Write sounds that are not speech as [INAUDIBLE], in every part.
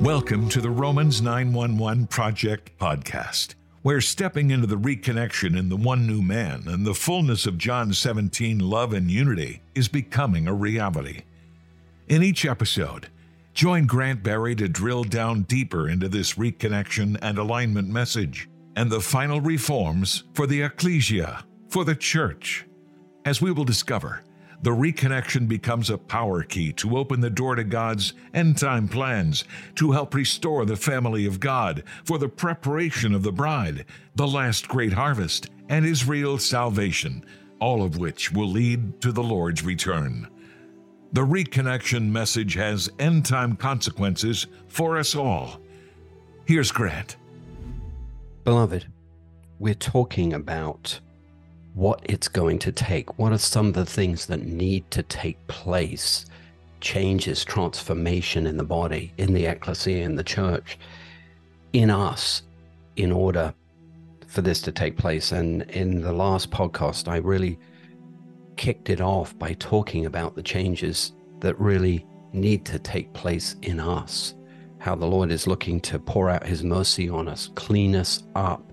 Welcome to the Romans 911 Project podcast, where stepping into the reconnection in the one new man and the fullness of John 17 love and unity is becoming a reality. In each episode, join Grant Berry to drill down deeper into this reconnection and alignment message and the final reforms for the ecclesia, for the church. As we will discover, the reconnection becomes a power key to open the door to God's end time plans, to help restore the family of God for the preparation of the bride, the last great harvest, and Israel's salvation, all of which will lead to the Lord's return. The reconnection message has end time consequences for us all. Here's Grant. Beloved, we're talking about what it's going to take. What are some of the things that need to take place? Changes, transformation in the body, in the ecclesia, in the church, in us, in order for this to take place. And in the last podcast, I really kicked it off by talking about the changes that really need to take place in us. How the Lord is looking to pour out his mercy on us, clean us up,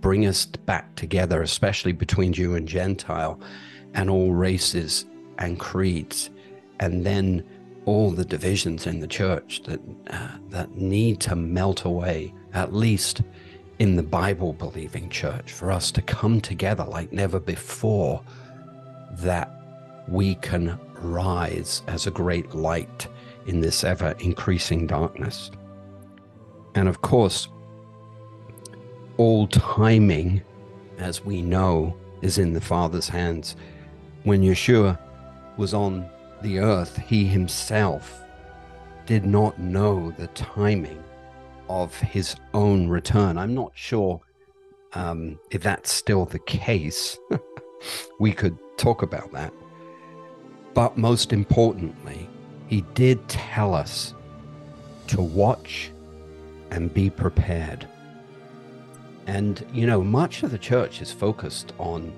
bring us back together, especially between Jew and Gentile and all races and creeds, and then all the divisions in the church that uh, that need to melt away, at least in the Bible believing church, for us to come together like never before, that we can rise as a great light in this ever increasing darkness. And of course, all timing, as we know, is in the Father's hands. When Yeshua was on the earth, he himself did not know the timing of his own return. I'm not sure um, if that's still the case. [LAUGHS] we could talk about that. But most importantly, he did tell us to watch and be prepared. And you know, much of the church is focused on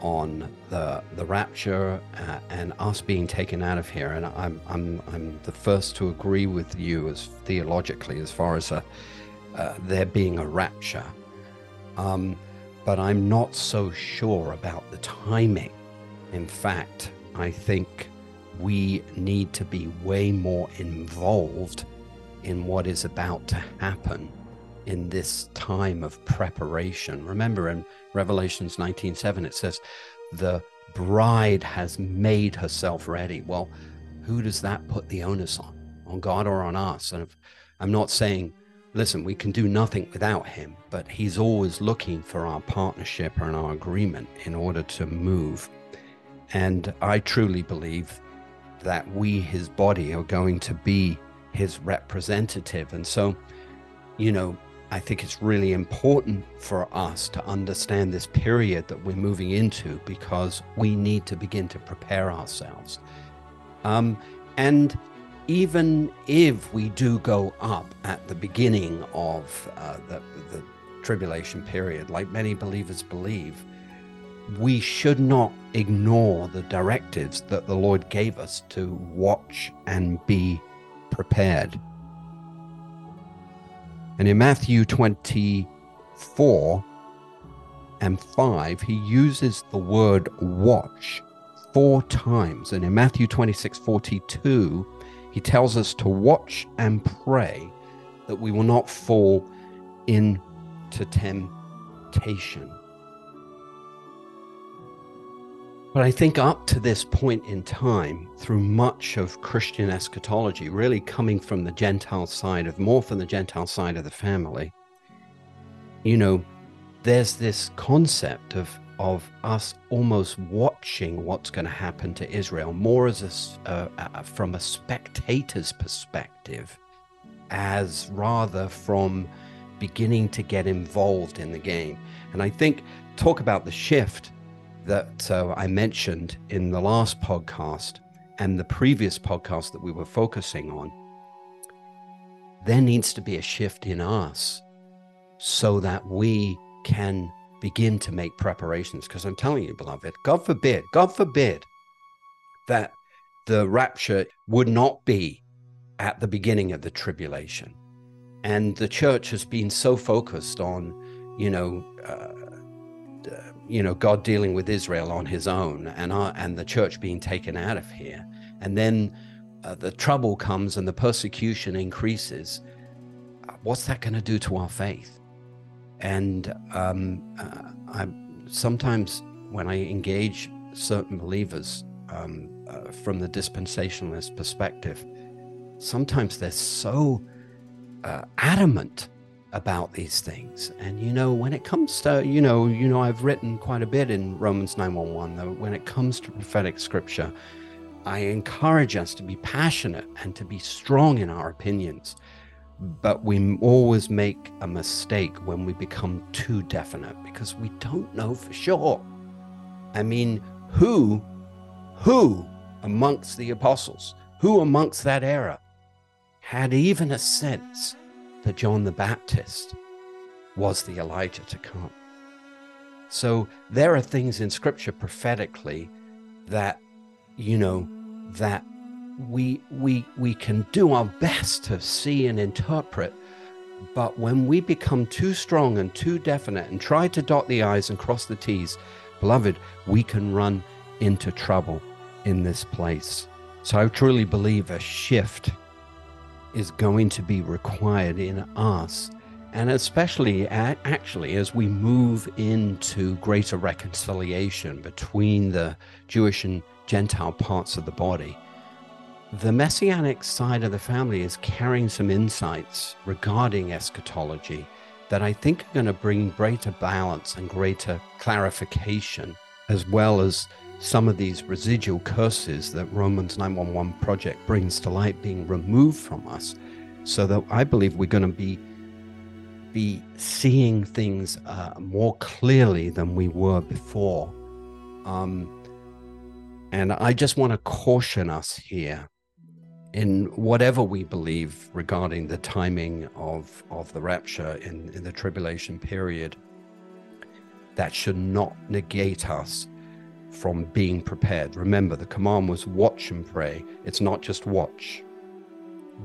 on the the rapture uh, and us being taken out of here. And I'm I'm I'm the first to agree with you as theologically as far as a, uh, there being a rapture. Um, but I'm not so sure about the timing. In fact, I think we need to be way more involved in what is about to happen in this time of preparation. Remember in Revelations 19:7 it says the bride has made herself ready. Well, who does that put the onus on? On God or on us? And if, I'm not saying listen, we can do nothing without him, but he's always looking for our partnership and our agreement in order to move. And I truly believe that we, his body, are going to be his representative. And so, you know, I think it's really important for us to understand this period that we're moving into because we need to begin to prepare ourselves. Um, and even if we do go up at the beginning of uh, the, the tribulation period, like many believers believe, we should not ignore the directives that the Lord gave us to watch and be prepared. And in Matthew 24 and 5, he uses the word watch four times. And in Matthew 26 42, he tells us to watch and pray that we will not fall into temptation. But I think up to this point in time, through much of Christian eschatology, really coming from the Gentile side of more from the Gentile side of the family, you know, there's this concept of of us almost watching what's going to happen to Israel more as a, uh, uh, from a spectator's perspective, as rather from beginning to get involved in the game. And I think talk about the shift that uh, I mentioned in the last podcast and the previous podcast that we were focusing on, there needs to be a shift in us so that we can begin to make preparations. Because I'm telling you, beloved, God forbid, God forbid that the rapture would not be at the beginning of the tribulation. And the church has been so focused on, you know, uh, you know, God dealing with Israel on his own and, our, and the church being taken out of here. And then uh, the trouble comes and the persecution increases. What's that going to do to our faith? And um, uh, I sometimes when I engage certain believers um, uh, from the dispensationalist perspective, sometimes they're so uh, adamant about these things. And you know, when it comes to you know, you know, I've written quite a bit in Romans nine one one. Though when it comes to prophetic scripture, I encourage us to be passionate and to be strong in our opinions. But we always make a mistake when we become too definite because we don't know for sure. I mean, who, who amongst the apostles, who amongst that era had even a sense that John the Baptist was the Elijah to come? So there are things in scripture prophetically that, you know, that we we we can do our best to see and interpret but when we become too strong and too definite and try to dot the i's and cross the t's beloved we can run into trouble in this place. So i truly believe a shift is going to be required in us and especially actually as we move into greater reconciliation between the jewish and gentile parts of the body the messianic side of the family is carrying some insights regarding eschatology that I think are going to bring greater balance and greater clarification, as well as some of these residual curses that Romans 911 project brings to light being removed from us, so that I believe we're going to be be seeing things uh, more clearly than we were before. Um, and I just want to caution us here in whatever we believe regarding the timing of, of the rapture in, in the tribulation period, that should not negate us from being prepared. Remember, the command was watch and pray. It's not just watch,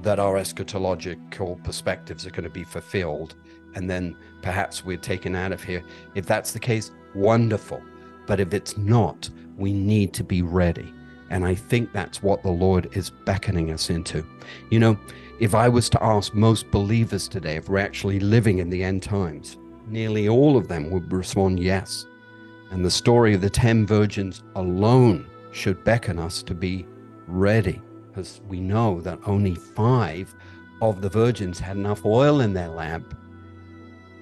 that our eschatological perspectives are going to be fulfilled and then perhaps we're taken out of here. If that's the case, wonderful. But if it's not, we need to be ready. And I think that's what the Lord is beckoning us into. You know, if I was to ask most believers today if we're actually living in the end times, nearly all of them would respond yes. And the story of the 10 virgins alone should beckon us to be ready, because we know that only five of the virgins had enough oil in their lamp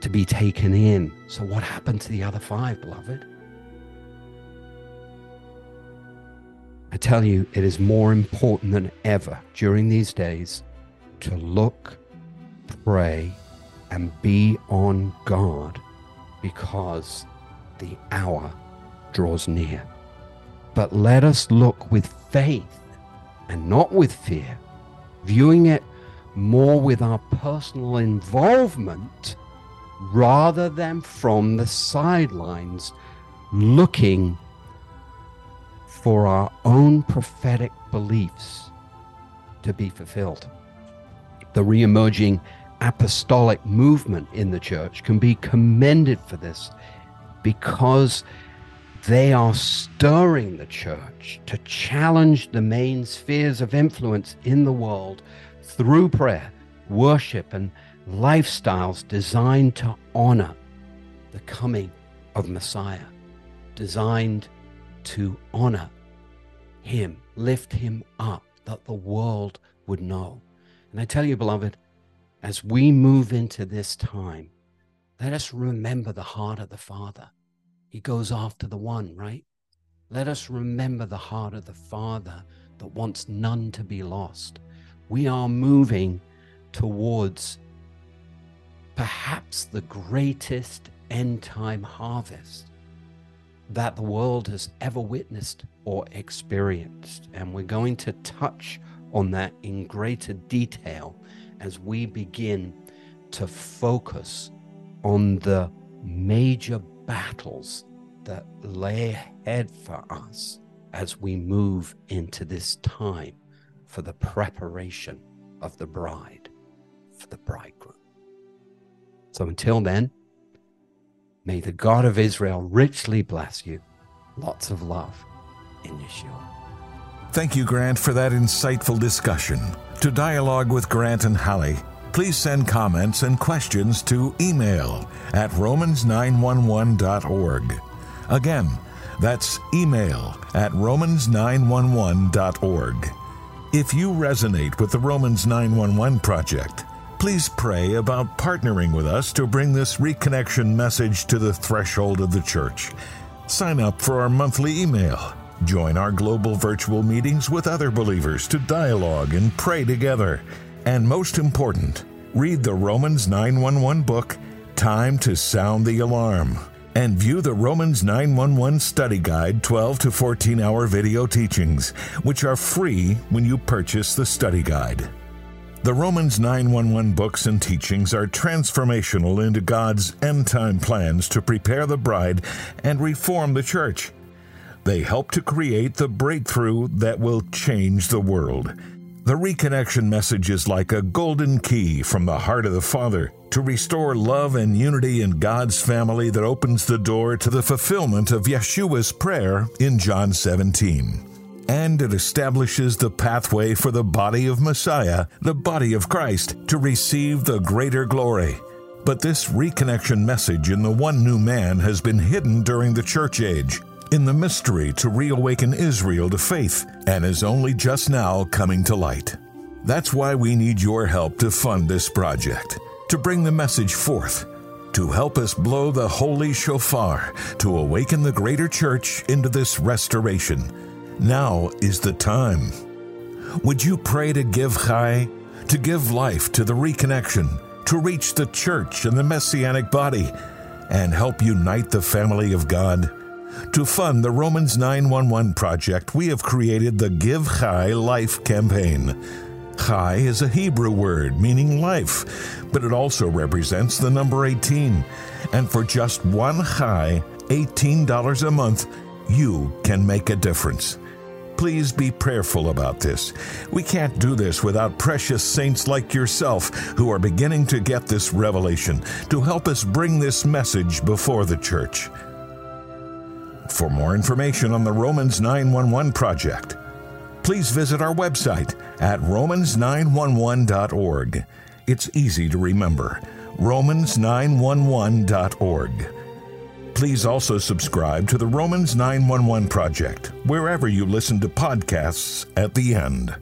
to be taken in. So, what happened to the other five, beloved? I tell you, it is more important than ever during these days to look, pray, and be on guard because the hour draws near. But let us look with faith and not with fear, viewing it more with our personal involvement rather than from the sidelines, looking for our own prophetic beliefs to be fulfilled. The re-emerging apostolic movement in the church can be commended for this because they are stirring the church to challenge the main spheres of influence in the world through prayer, worship, and lifestyles designed to honor the coming of Messiah, designed to honor him, lift him up, that the world would know. And I tell you, beloved, as we move into this time, let us remember the heart of the Father. He goes after the one, right? Let us remember the heart of the Father that wants none to be lost. We are moving towards perhaps the greatest end time harvest that the world has ever witnessed or experienced. And we're going to touch on that in greater detail as we begin to focus on the major battles that lay ahead for us as we move into this time for the preparation of the bride, for the bridegroom. So until then, may the God of Israel richly bless you. Lots of love in Yeshua. Thank you, Grant, for that insightful discussion. To dialogue with Grant and Holly, please send comments and questions to email at romans911.org. Again, that's email at romans911.org. If you resonate with the Romans 911 project, please pray about partnering with us to bring this reconnection message to the threshold of the church. Sign up for our monthly email. Join our global virtual meetings with other believers to dialogue and pray together. And most important, read the Romans 911 book, Time to Sound the Alarm, and view the Romans 911 Study Guide 12 to 14 hour video teachings, which are free when you purchase the study guide. The Romans 911 books and teachings are transformational into God's end time plans to prepare the bride and reform the church. They help to create the breakthrough that will change the world. The reconnection message is like a golden key from the heart of the Father to restore love and unity in God's family that opens the door to the fulfillment of Yeshua's prayer in John 17 and it establishes the pathway for the body of Messiah, the body of Christ, to receive the greater glory. But this reconnection message in the one new man has been hidden during the church age, in the mystery to reawaken Israel to faith, and is only just now coming to light. That's why we need your help to fund this project, to bring the message forth, to help us blow the holy shofar, to awaken the greater church into this restoration now is the time. Would you pray to give Chai, to give life to the reconnection, to reach the church and the messianic body, and help unite the family of God? To fund the Romans 911 project, we have created the Give Chai Life campaign. Chai is a Hebrew word meaning life, but it also represents the number 18. And for just one Chai, $18 a month, you can make a difference. Please be prayerful about this. We can't do this without precious saints like yourself who are beginning to get this revelation to help us bring this message before the church. For more information on the Romans 911 project, please visit our website at romans911.org. It's easy to remember romans911.org. Please also subscribe to the Romans 911 Project, wherever you listen to podcasts at the end.